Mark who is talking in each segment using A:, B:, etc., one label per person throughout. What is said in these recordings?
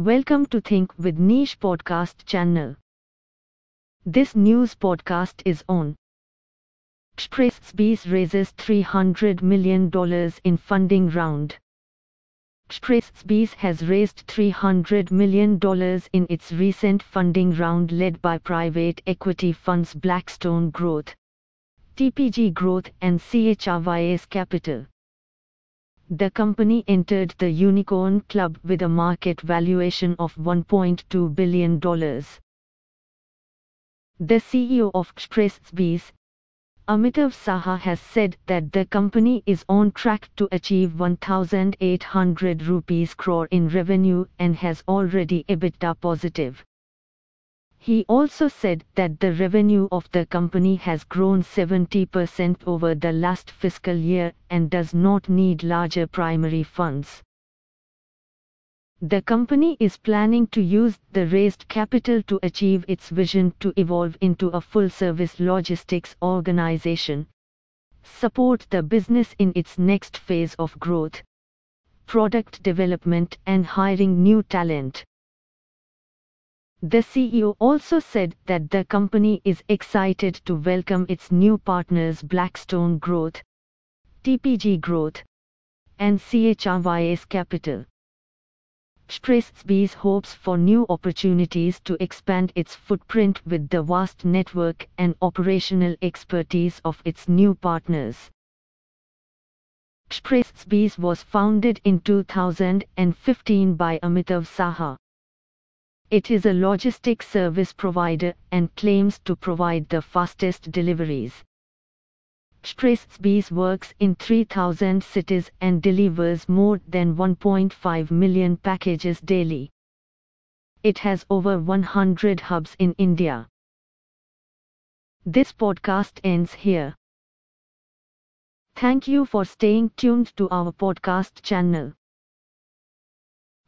A: Welcome to Think with Niche podcast channel. This news podcast is on. Xpressbees raises $300 million in funding round. Xpressbees has raised $300 million in its recent funding round led by private equity funds Blackstone Growth, TPG Growth and ChrysCapital. The company entered the Unicorn Club with a market valuation of $1.2 billion. The CEO of Xpressbees, Amitav Saha has said that the company is on track to achieve 1,800 rupees crore in revenue and has already EBITDA positive. He also said that the revenue of the company has grown 70% over the last fiscal year and does not need larger primary funds. The company is planning to use the raised capital to achieve its vision to evolve into a full service logistics organization, support the business in its next phase of growth, product development, and hiring new talent. The CEO also said that the company is excited to welcome its new partners Blackstone Growth, TPG Growth, and CHRYS Capital. Xpressbees hopes for new opportunities to expand its footprint with the vast network and operational expertise of its new partners. Xpressbees was founded in 2015 by Amitav Saha. It is a logistic service provider and claims to provide the fastest deliveries. Xpressbees works in 3000 cities and delivers more than 1.5 million packages daily. It has over 100 hubs in India. This podcast ends here. Thank you for staying tuned to our podcast channel.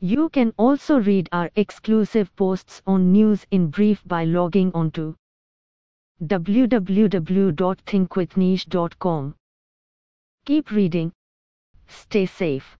A: You can also read our exclusive posts on News in Brief by logging on to www.thinkwithniche.com. Keep reading. Stay safe.